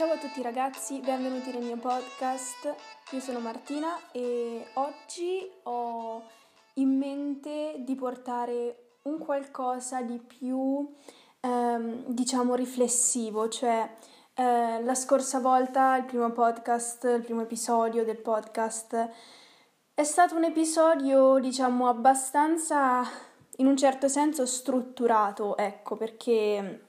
Ciao a tutti ragazzi, benvenuti nel mio podcast. Io sono Martina e oggi ho in mente di portare un qualcosa di più, ehm, diciamo, riflessivo, cioè eh, la scorsa volta, il primo podcast, il primo episodio del podcast, è stato un episodio, diciamo, abbastanza, in un certo senso, strutturato, ecco, perché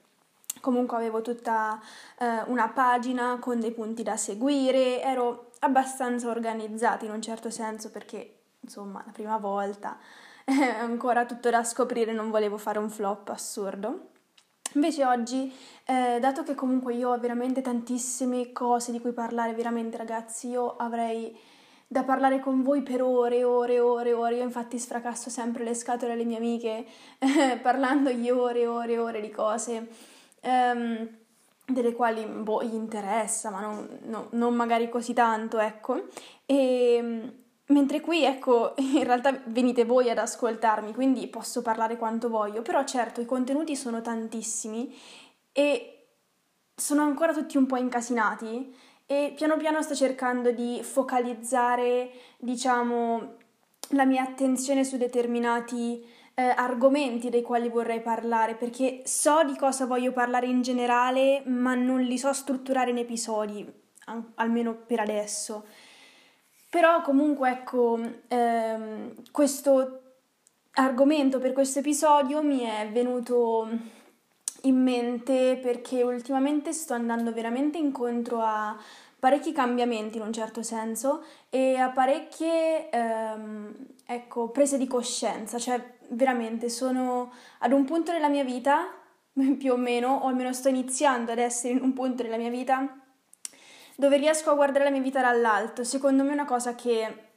comunque avevo tutta eh, una pagina con dei punti da seguire, ero abbastanza organizzata in un certo senso perché insomma la prima volta è ancora tutto da scoprire, non volevo fare un flop assurdo. Invece oggi, eh, dato che comunque io ho veramente tantissime cose di cui parlare, veramente ragazzi, io avrei da parlare con voi per ore, ore, ore, ore. Io infatti sfracasso sempre le scatole alle mie amiche eh, parlandogli ore, ore, ore di cose ehm, delle quali boh, gli interessa, ma non, no, non magari così tanto, ecco. E mentre qui, ecco, in realtà venite voi ad ascoltarmi, quindi posso parlare quanto voglio, però certo i contenuti sono tantissimi e sono ancora tutti un po' incasinati e piano piano sto cercando di focalizzare, diciamo, la mia attenzione su determinati eh, argomenti dei quali vorrei parlare, perché so di cosa voglio parlare in generale, ma non li so strutturare in episodi, almeno per adesso. Però comunque ecco, ehm, questo argomento per questo episodio mi è venuto in mente perché ultimamente sto andando veramente incontro a parecchi cambiamenti in un certo senso e a parecchie ehm, ecco, prese di coscienza, cioè veramente sono ad un punto della mia vita, più o meno, o almeno sto iniziando ad essere in un punto della mia vita dove riesco a guardare la mia vita dall'alto. Secondo me è una cosa che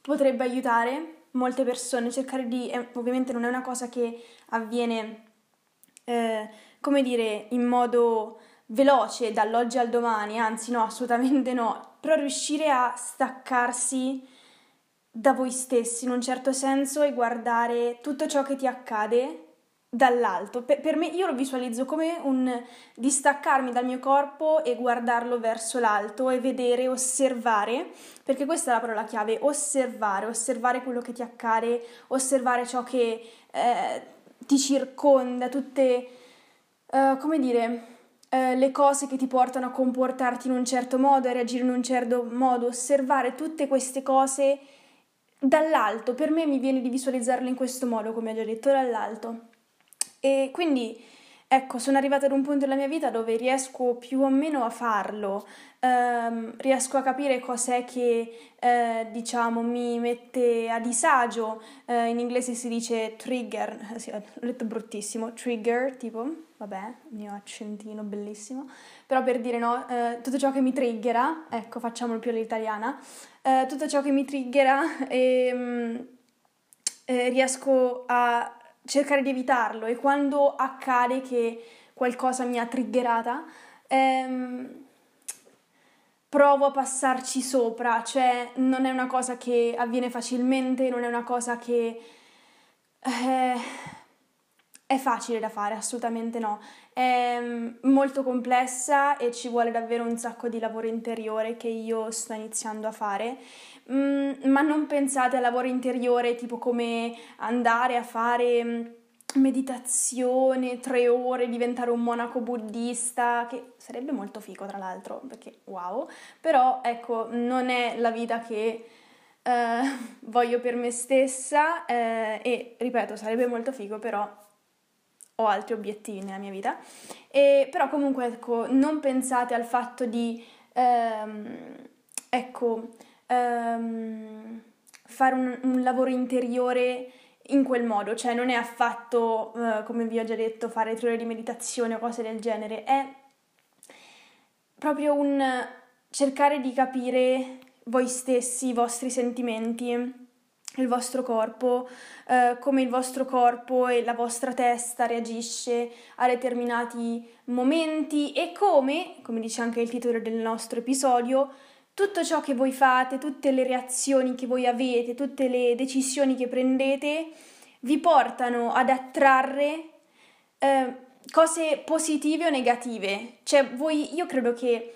potrebbe aiutare molte persone, cercare di, eh, ovviamente non è una cosa che avviene, eh, come dire, in modo veloce dall'oggi al domani, anzi no, assolutamente no, però riuscire a staccarsi da voi stessi in un certo senso e guardare tutto ciò che ti accade dall'alto. Per, per, me io lo visualizzo come un distaccarmi dal mio corpo e guardarlo verso l'alto e vedere, osservare, perché questa è la parola chiave, osservare, osservare quello che ti accade, osservare ciò che eh, ti circonda, tutte, uh, come dire, eh, le cose che ti portano a comportarti in un certo modo, a reagire in un certo modo, osservare tutte queste cose dall'alto. Per me mi viene di visualizzarle in questo modo, come ho già detto, dall'alto. E quindi ecco, sono arrivata ad un punto della mia vita dove riesco più o meno a farlo, ehm, riesco a capire cos'è che eh, diciamo mi mette a disagio, eh, in inglese si dice trigger, sì, l'ho detto bruttissimo, trigger tipo, vabbè, il mio accentino bellissimo, però per dire no, eh, tutto ciò che mi triggera, ecco facciamolo più all'italiana, eh, tutto ciò che mi triggera ehm, eh, riesco a cercare di evitarlo. E quando accade che qualcosa mi ha triggerata, ehm, provo a passarci sopra, cioè non è una cosa che avviene facilmente, non è una cosa che eh, è facile da fare, assolutamente no. È mm, molto complessa e ci vuole davvero un sacco di lavoro interiore che io sto iniziando a fare. Mm, ma non pensate al lavoro interiore tipo come andare a fare mm, meditazione, tre ore, diventare un monaco buddista, che sarebbe molto figo tra l'altro, perché wow, però ecco, non è la vita che eh, voglio per me stessa eh, e ripeto, sarebbe molto figo, però ho altri obiettivi nella mia vita. E, però comunque ecco, non pensate al fatto di ehm, ecco, ehm, fare un, un, lavoro interiore in quel modo, cioè non è affatto, eh, come vi ho già detto, fare tre ore di meditazione o cose del genere, è proprio un cercare di capire voi stessi, i vostri sentimenti il vostro corpo, eh, come il vostro corpo e la vostra testa reagisce a determinati momenti e come, come dice anche il titolo del nostro episodio, tutto ciò che voi fate, tutte le reazioni che voi avete, tutte le decisioni che prendete vi portano ad attrarre eh, cose positive o negative. Cioè, voi, io credo che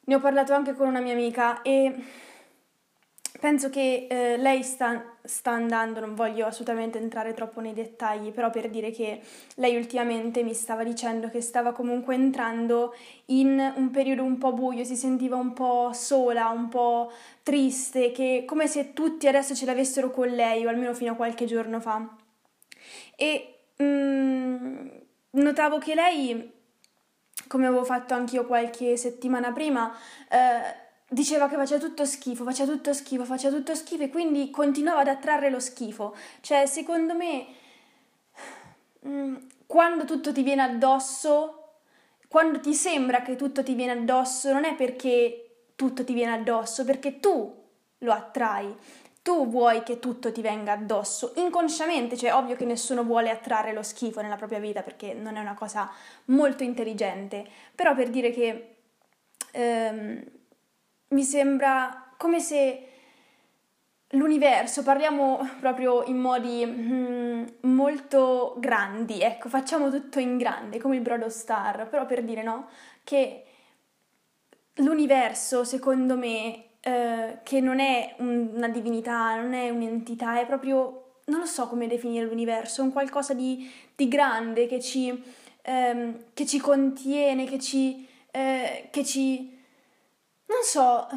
ne ho parlato anche con una mia amica e penso che eh, lei sta, sta, andando, non voglio assolutamente entrare troppo nei dettagli, però per dire che lei ultimamente mi stava dicendo che stava comunque entrando in un periodo un po' buio, si sentiva un po' sola, un po' triste, che come se tutti adesso ce l'avessero con lei, o almeno fino a qualche giorno fa. E mm, notavo che lei, come avevo fatto anch'io qualche settimana prima, eh, diceva che faceva tutto schifo, faceva tutto schifo, faceva tutto schifo e quindi continuava ad attrarre lo schifo. Cioè, secondo me, mm, quando tutto ti viene addosso, quando ti sembra che tutto ti viene addosso, non è perché tutto ti viene addosso, perché tu lo attrai. Tu vuoi che tutto ti venga addosso, inconsciamente, cioè ovvio che nessuno vuole attrarre lo schifo nella propria vita perché non è una cosa molto intelligente, però per dire che ehm, mi sembra come se l'universo, parliamo proprio in modi mm, molto grandi, ecco, facciamo tutto in grande, come il Brodo Star, però per dire no, che l'universo, secondo me, eh, che non è un, una divinità, non è un'entità, è proprio, non lo so come definire l'universo, è un qualcosa di, di grande che ci, ehm, che ci contiene, che ci, eh, che ci non so,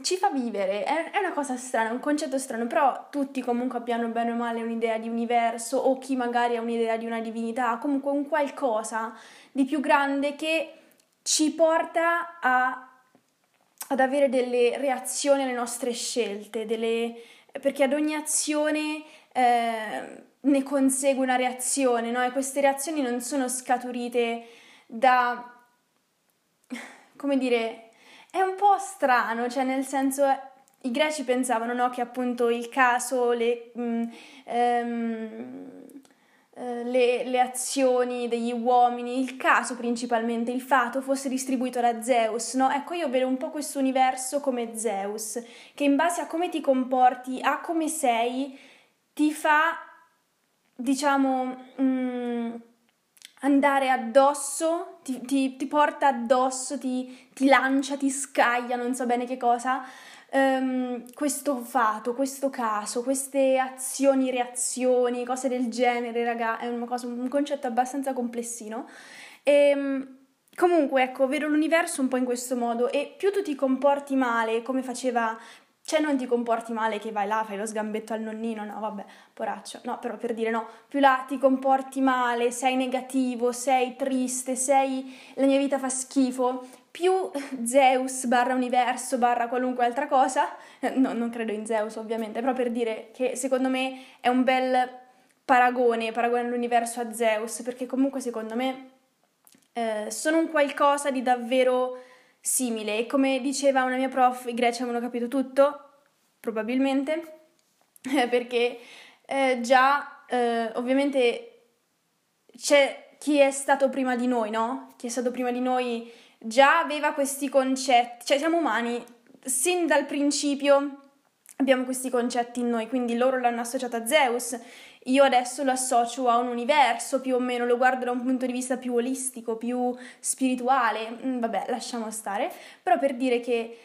ci fa vivere, è, una cosa strana, un concetto strano, però tutti comunque abbiano bene o male un'idea di universo o chi magari ha un'idea di una divinità, comunque un qualcosa di più grande che ci porta a, ad avere delle reazioni alle nostre scelte, delle, perché ad ogni azione eh, ne consegue una reazione, no? E queste reazioni non sono scaturite da, come dire, è un po' strano, cioè nel senso i greci pensavano no, che appunto il caso, le, mh, mm, ehm, eh, le, le, azioni degli uomini, il caso principalmente, il fato fosse distribuito da Zeus, no? Ecco, io vedo un po' questo universo come Zeus, che in base a come ti comporti, a come sei, ti fa, diciamo, mh, mm, andare addosso, ti, ti, ti porta addosso, ti, ti, lancia, ti scaglia, non so bene che cosa, um, questo fato, questo caso, queste azioni, reazioni, cose del genere, raga, è cosa, un concetto abbastanza complessino. E, um, comunque, ecco, vedo l'universo un po' in questo modo e più tu ti comporti male, come faceva cioè non ti comporti male che vai là, fai lo sgambetto al nonnino, no vabbè, poraccio, no, però per dire no, più là ti comporti male, sei negativo, sei triste, sei la mia vita fa schifo, più Zeus barra universo barra qualunque altra cosa, no, non credo in Zeus ovviamente, però per dire che secondo me è un bel paragone, paragone l'universo a Zeus, perché comunque secondo me eh, sono un qualcosa di davvero simile e come diceva una mia prof, i greci avevano capito tutto, probabilmente, perché eh, già eh, ovviamente c'è chi è stato prima di noi, no? Chi è stato prima di noi già aveva questi concetti, cioè siamo umani, sin dal principio abbiamo questi concetti in noi, quindi loro l'hanno associato a Zeus, io adesso lo associo a un universo più o meno, lo guardo da un punto di vista più olistico, più spirituale, mm, vabbè, lasciamo stare, però per dire che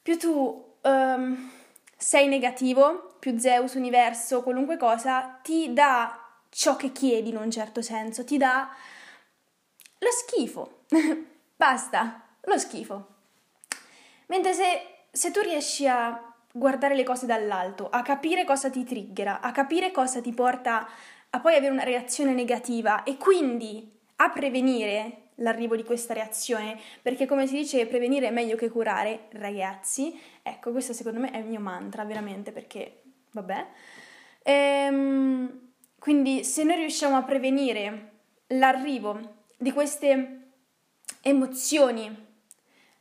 più tu um, sei negativo, più Zeus, universo, qualunque cosa, ti dà ciò che chiedi in un certo senso, ti dà lo schifo, basta, lo schifo. Mentre se, se tu riesci a guardare le cose dall'alto, a capire cosa ti triggera, a capire cosa ti porta a poi avere una reazione negativa e quindi a prevenire l'arrivo di questa reazione, perché come si dice prevenire è meglio che curare, ragazzi. Ecco, questo secondo me è il mio mantra, veramente, perché vabbè. Ehm, quindi se noi riusciamo a prevenire l'arrivo di queste emozioni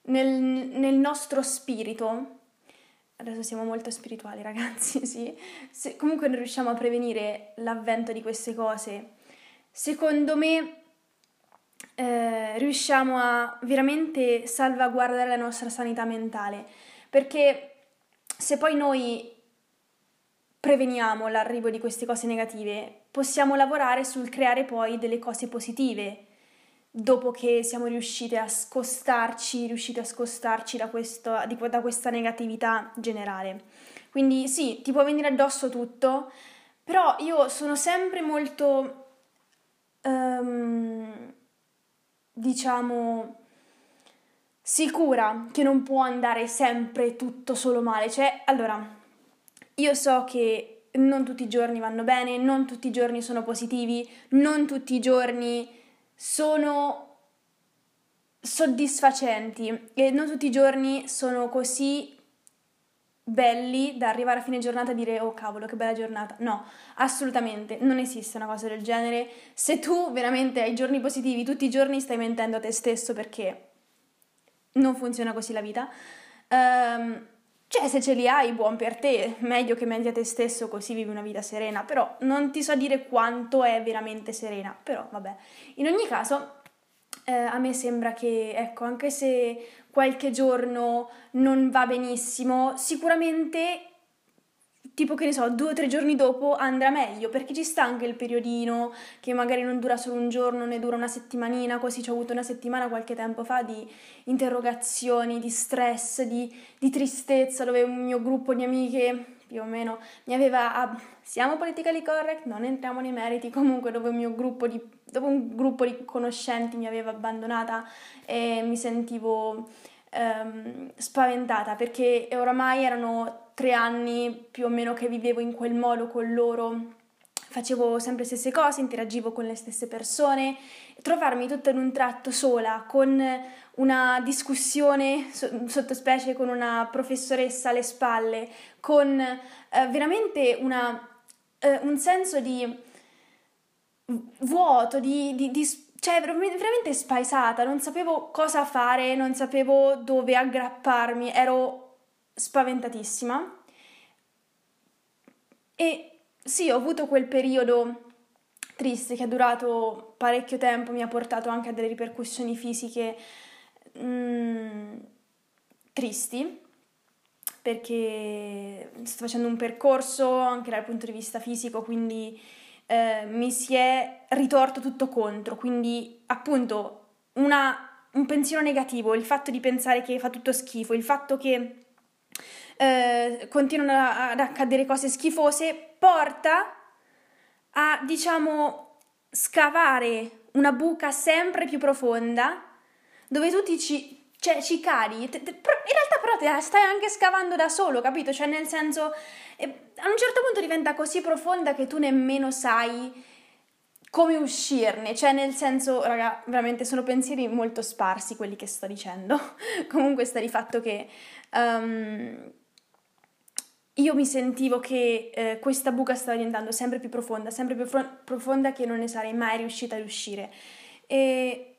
nel, nel nostro spirito, adesso siamo molto spirituali ragazzi, sì, se comunque non riusciamo a prevenire l'avvento di queste cose, secondo me eh, riusciamo a veramente salvaguardare la nostra sanità mentale, perché se poi noi preveniamo l'arrivo di queste cose negative, possiamo lavorare sul creare poi delle cose positive dopo che siamo riusciti a scostarci, riusciti a scostarci da, questo, da questa negatività generale. Quindi sì, ti può venire addosso tutto, però io sono sempre molto, um, diciamo, sicura che non può andare sempre tutto solo male. Cioè, allora, io so che non tutti i giorni vanno bene, non tutti i giorni sono positivi, non tutti i giorni sono soddisfacenti e non tutti i giorni sono così belli da arrivare a fine giornata e dire oh cavolo che bella giornata. No, assolutamente, non esiste una cosa del genere. Se tu veramente hai giorni positivi, tutti i giorni stai mentendo a te stesso perché non funziona così la vita. Um, cioè, se ce li hai, buon per te, meglio che menti a te stesso così vivi una vita serena, però non ti so dire quanto è veramente serena, però vabbè. In ogni caso, eh, a me sembra che, ecco, anche se qualche giorno non va benissimo, sicuramente tipo che ne so, due o tre giorni dopo andrà meglio, perché ci sta anche il periodino che magari non dura solo un giorno, ne dura una settimanina, così ho avuto una settimana qualche tempo fa di interrogazioni, di stress, di, di tristezza, dove un mio gruppo di amiche più o meno mi aveva ah, siamo politically correct, non entriamo nei meriti, comunque dove un mio gruppo di, dopo un gruppo di conoscenti mi aveva abbandonata e mi sentivo ehm, spaventata perché oramai erano tre anni più o meno che vivevo in quel modo con loro, facevo sempre le stesse cose, interagivo con le stesse persone, trovarmi tutto in un tratto sola con una discussione sottospecie con una professoressa alle spalle, con eh, veramente una, eh, un senso di vuoto, di, di, di cioè veramente spaesata, non sapevo cosa fare, non sapevo dove aggrapparmi, ero spaventatissima. E sì, ho avuto quel periodo triste che è durato parecchio tempo, mi ha portato anche a delle ripercussioni fisiche mm, tristi, perché sto facendo un percorso anche dal punto di vista fisico, quindi eh, mi si è ritorto tutto contro, quindi appunto una, un pensiero negativo, il fatto di pensare che fa tutto schifo, il fatto che eh, continuano ad accadere cose schifose, porta a, diciamo, scavare una buca sempre più profonda dove tu ti ci, cioè, ci cadi. in te la stai anche scavando da solo, capito? Cioè nel senso a un certo punto diventa così profonda che tu nemmeno sai come uscirne, cioè nel senso, raga, veramente sono pensieri molto sparsi quelli che sto dicendo. Comunque sta di fatto che um, io mi sentivo che eh, questa buca stava diventando sempre più profonda, sempre più fro- profonda che non ne sarei mai riuscita ad uscire. E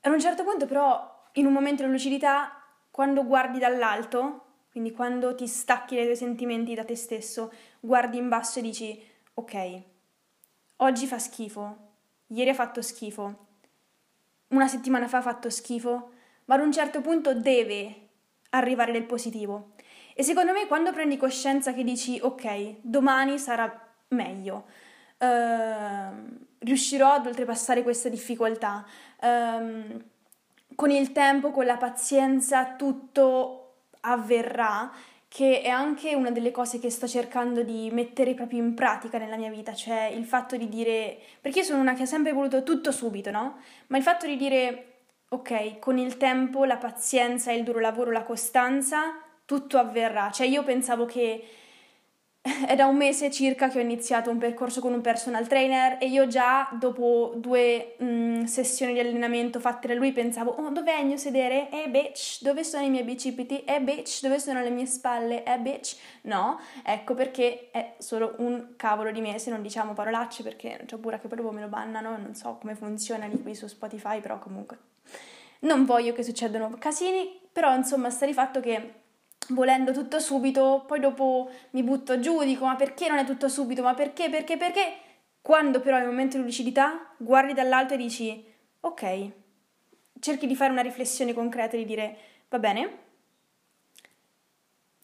ad un certo punto però, in un momento di lucidità, quando guardi dall'alto, quindi quando ti stacchi dai tuoi sentimenti da te stesso, guardi in basso e dici ok, oggi fa schifo, ieri ha fatto schifo, una settimana fa ha fatto schifo, ma ad un certo punto deve arrivare del positivo. E secondo me quando prendi coscienza che dici ok, domani sarà meglio, uh, riuscirò ad oltrepassare questa difficoltà, uh, con il tempo, con la pazienza, tutto avverrà, che è anche una delle cose che sto cercando di mettere proprio in pratica nella mia vita, cioè il fatto di dire, perché io sono una che ha sempre voluto tutto subito, no? Ma il fatto di dire, ok, con il tempo, la pazienza, il duro lavoro, la costanza, tutto avverrà. Cioè io pensavo che è da un mese circa che ho iniziato un percorso con un personal trainer e io già dopo due mh, mm, sessioni di allenamento fatte da lui pensavo oh dov'è il mio sedere? Eh bitch, dove sono i miei bicipiti? Eh bitch, dove sono le mie spalle? Eh bitch, no, ecco perché è solo un cavolo di mese, non diciamo parolacce perché c'ho paura che dopo me lo bannano, non so come funziona lì qui su Spotify, però comunque non voglio che succedano casini, però insomma sta di fatto che volendo tutto subito, poi dopo mi butto giù, dico ma perché non è tutto subito, ma perché, perché, perché? Quando però hai un momento di lucidità, guardi dall'alto e dici ok, cerchi di fare una riflessione concreta e di dire va bene,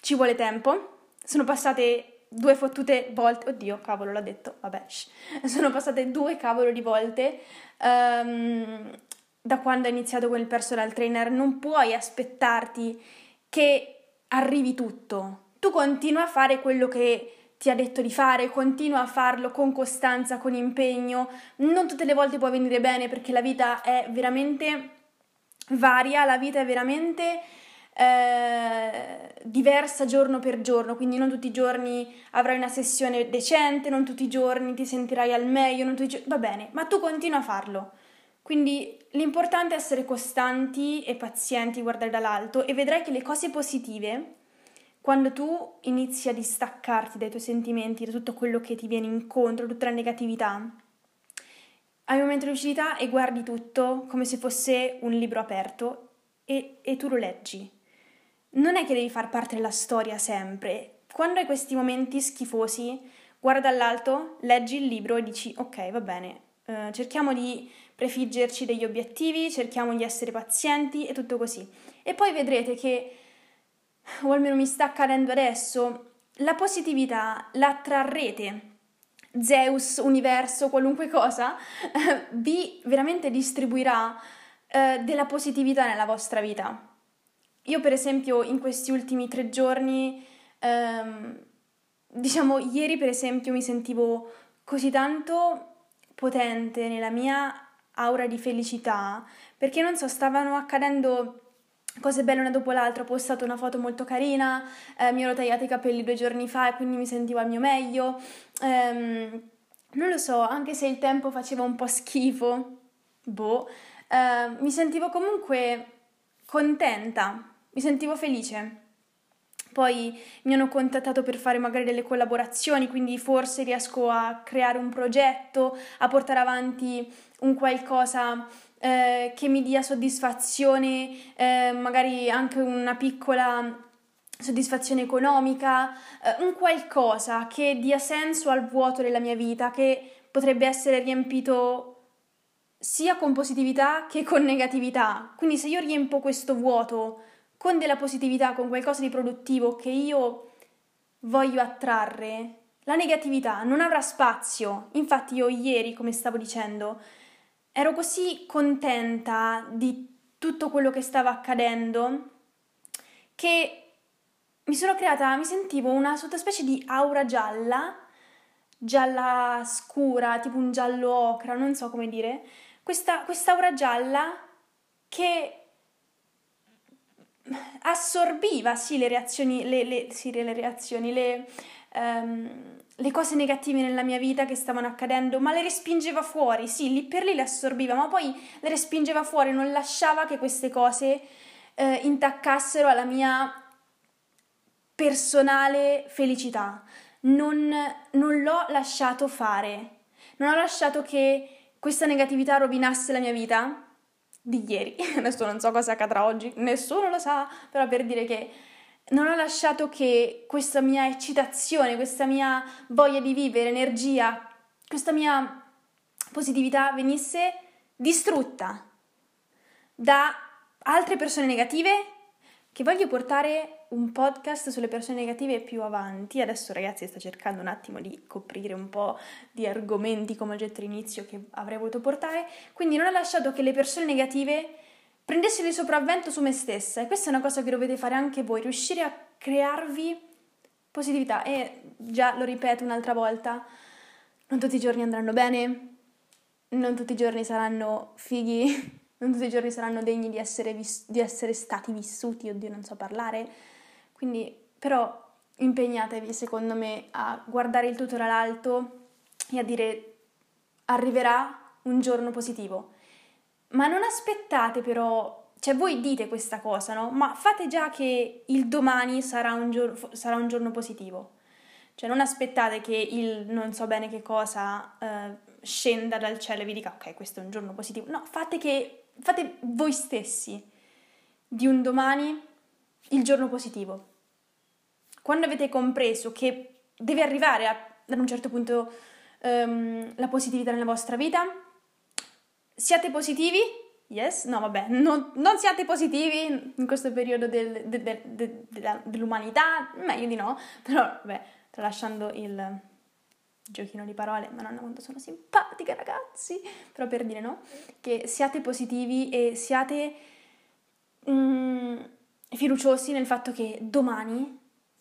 ci vuole tempo, sono passate due fottute volte, oddio, cavolo, l'ho detto, vabbè, shh. sono passate due cavolo di volte um, da quando ho iniziato con il personal trainer, non puoi aspettarti che arrivi tutto. Tu continua a fare quello che ti ha detto di fare, continua a farlo con costanza, con impegno. Non tutte le volte può venire bene perché la vita è veramente varia, la vita è veramente eh, diversa giorno per giorno, quindi non tutti i giorni avrai una sessione decente, non tutti i giorni ti sentirai al meglio, non tutti i giorni... va bene, ma tu continua a farlo. Quindi l'importante è essere costanti e pazienti, guardare dall'alto e vedrai che le cose positive, quando tu inizi a distaccarti dai tuoi sentimenti, da tutto quello che ti viene incontro, tutta la negatività, hai un momento di lucidità e guardi tutto come se fosse un libro aperto e, e tu lo leggi. Non è che devi far parte della storia sempre. Quando hai questi momenti schifosi, guarda dall'alto, leggi il libro e dici ok, va bene, eh, cerchiamo di prefiggerci degli obiettivi, cerchiamo di essere pazienti e tutto così. E poi vedrete che, o almeno mi sta accadendo adesso, la positività la attrarrete. Zeus, universo, qualunque cosa, vi veramente distribuirà eh, della positività nella vostra vita. Io per esempio in questi ultimi tre giorni, ehm, diciamo ieri per esempio mi sentivo così tanto potente nella mia aura di felicità, perché non so, stavano accadendo cose belle una dopo l'altra, ho postato una foto molto carina, eh, mi ero tagliata i capelli due giorni fa e quindi mi sentivo al mio meglio. Ehm, non lo so, anche se il tempo faceva un po' schifo, boh, eh, mi sentivo comunque contenta, mi sentivo felice. Poi mi hanno contattato per fare magari delle collaborazioni, quindi forse riesco a creare un progetto, a portare avanti un qualcosa eh, che mi dia soddisfazione, eh, magari anche una piccola soddisfazione economica, eh, un qualcosa che dia senso al vuoto della mia vita, che potrebbe essere riempito sia con positività che con negatività. Quindi se io riempo questo vuoto con della positività, con qualcosa di produttivo che io voglio attrarre, la negatività non avrà spazio. Infatti io ieri, come stavo dicendo, ero così contenta di tutto quello che stava accadendo che mi sono creata, mi sentivo una sottospecie di aura gialla, gialla scura, tipo un giallo ocra, non so come dire, questa quest'aura gialla che assorbiva sì le reazioni, le, le, sì, le reazioni, le, um, le cose negative nella mia vita che stavano accadendo, ma le respingeva fuori, sì, lì per lì le assorbiva, ma poi le respingeva fuori, non lasciava che queste cose eh, intaccassero alla mia personale felicità. Non, non l'ho lasciato fare, non ho lasciato che questa negatività rovinasse la mia vita di ieri. Adesso non so cosa accadrà oggi, nessuno lo sa, però per dire che non ho lasciato che questa mia eccitazione, questa mia voglia di vivere, energia, questa mia positività venisse distrutta da altre persone negative che voglio portare un podcast sulle persone negative più avanti. Adesso ragazzi sto cercando un attimo di coprire un po' di argomenti come ho detto all'inizio che avrei voluto portare, quindi non ho lasciato che le persone negative prendesse il sopravvento su me stessa e questa è una cosa che dovete fare anche voi, riuscire a crearvi positività. E già lo ripeto un'altra volta, non tutti i giorni andranno bene, non tutti i giorni saranno fighi, non tutti i giorni saranno degni di essere, vis- di essere stati vissuti, oddio non so parlare, quindi però impegnatevi secondo me a guardare il tutto dall'alto e a dire arriverà un giorno positivo ma non aspettate però, cioè voi dite questa cosa, no? Ma fate già che il domani sarà un, gior- sarà un giorno positivo. Cioè non aspettate che il non so bene che cosa eh, scenda dal cielo e vi dica ok, questo è un giorno positivo. No, fate che fate voi stessi di un domani il giorno positivo. Quando avete compreso che deve arrivare a, ad un certo punto um, la positività nella vostra vita, siate positivi? Yes? No, vabbè, non, non siate positivi in questo periodo del, de, de, de, dell'umanità, meglio di no, però vabbè, tralasciando il giochino di parole, ma non quanto sono simpatica ragazzi, però per dire no, che siate positivi e siate mm, fiduciosi nel fatto che domani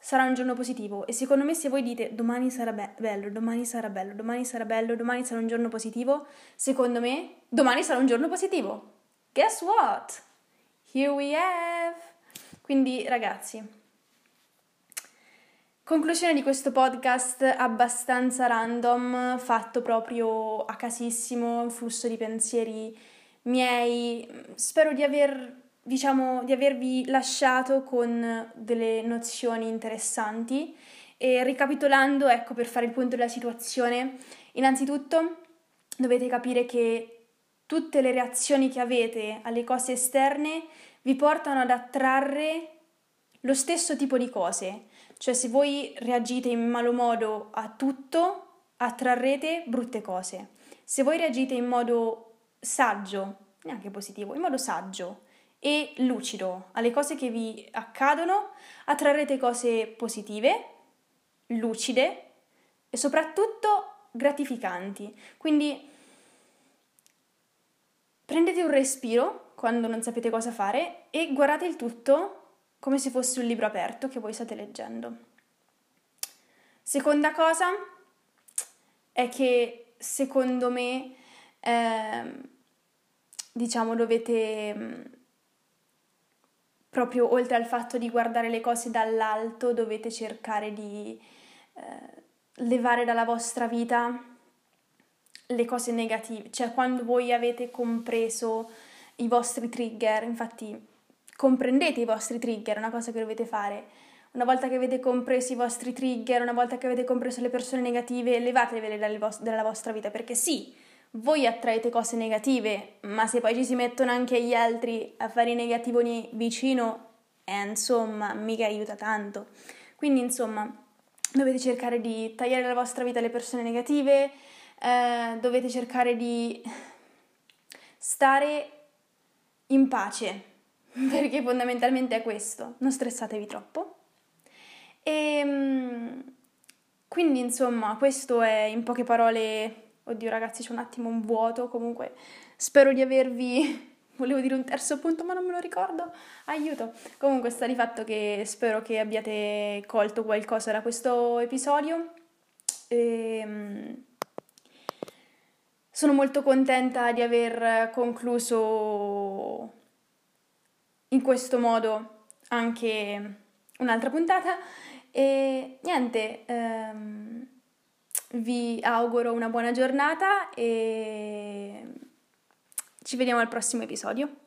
sarà un giorno positivo e secondo me se voi dite domani sarà be- bello, domani sarà bello, domani sarà bello, domani sarà un giorno positivo, secondo me domani sarà un giorno positivo. Guess what? Here we have. Quindi ragazzi, conclusione di questo podcast abbastanza random, fatto proprio a casissimo, un flusso di pensieri miei. Spero di aver diciamo di avervi lasciato con delle nozioni interessanti. E ricapitolando, ecco, per fare il punto della situazione, innanzitutto dovete capire che tutte le reazioni che avete alle cose esterne vi portano ad attrarre lo stesso tipo di cose, cioè se voi reagite in malo modo a tutto, attrarrete brutte cose. Se voi reagite in modo saggio, neanche positivo, in modo saggio, e lucido alle cose che vi accadono, attrarrete cose positive, lucide e soprattutto gratificanti. Quindi prendete un respiro quando non sapete cosa fare e guardate il tutto come se fosse un libro aperto che voi state leggendo. Seconda cosa è che secondo me eh, diciamo dovete proprio oltre al fatto di guardare le cose dall'alto, dovete cercare di eh, levare dalla vostra vita le cose negative, cioè quando voi avete compreso i vostri trigger, infatti comprendete i vostri trigger, è una cosa che dovete fare. Una volta che avete compreso i vostri trigger, una volta che avete compreso le persone negative, levatevele dalla vostra vita, perché sì, voi attraete cose negative, ma se poi ci si mettono anche gli altri a fare i negativoni vicino, eh, insomma, mica aiuta tanto. Quindi, insomma, dovete cercare di tagliare dalla vostra vita le persone negative, eh, dovete cercare di stare in pace, perché fondamentalmente è questo, non stressatevi troppo. E ehm, quindi, insomma, questo è in poche parole Oddio ragazzi c'è un attimo un vuoto, comunque spero di avervi... Volevo dire un terzo punto ma non me lo ricordo, aiuto. Comunque sta di fatto che spero che abbiate colto qualcosa da questo episodio. E, ehm, sono molto contenta di aver concluso in questo modo anche un'altra puntata e niente, ehm, vi auguro una buona giornata e ci vediamo al prossimo episodio.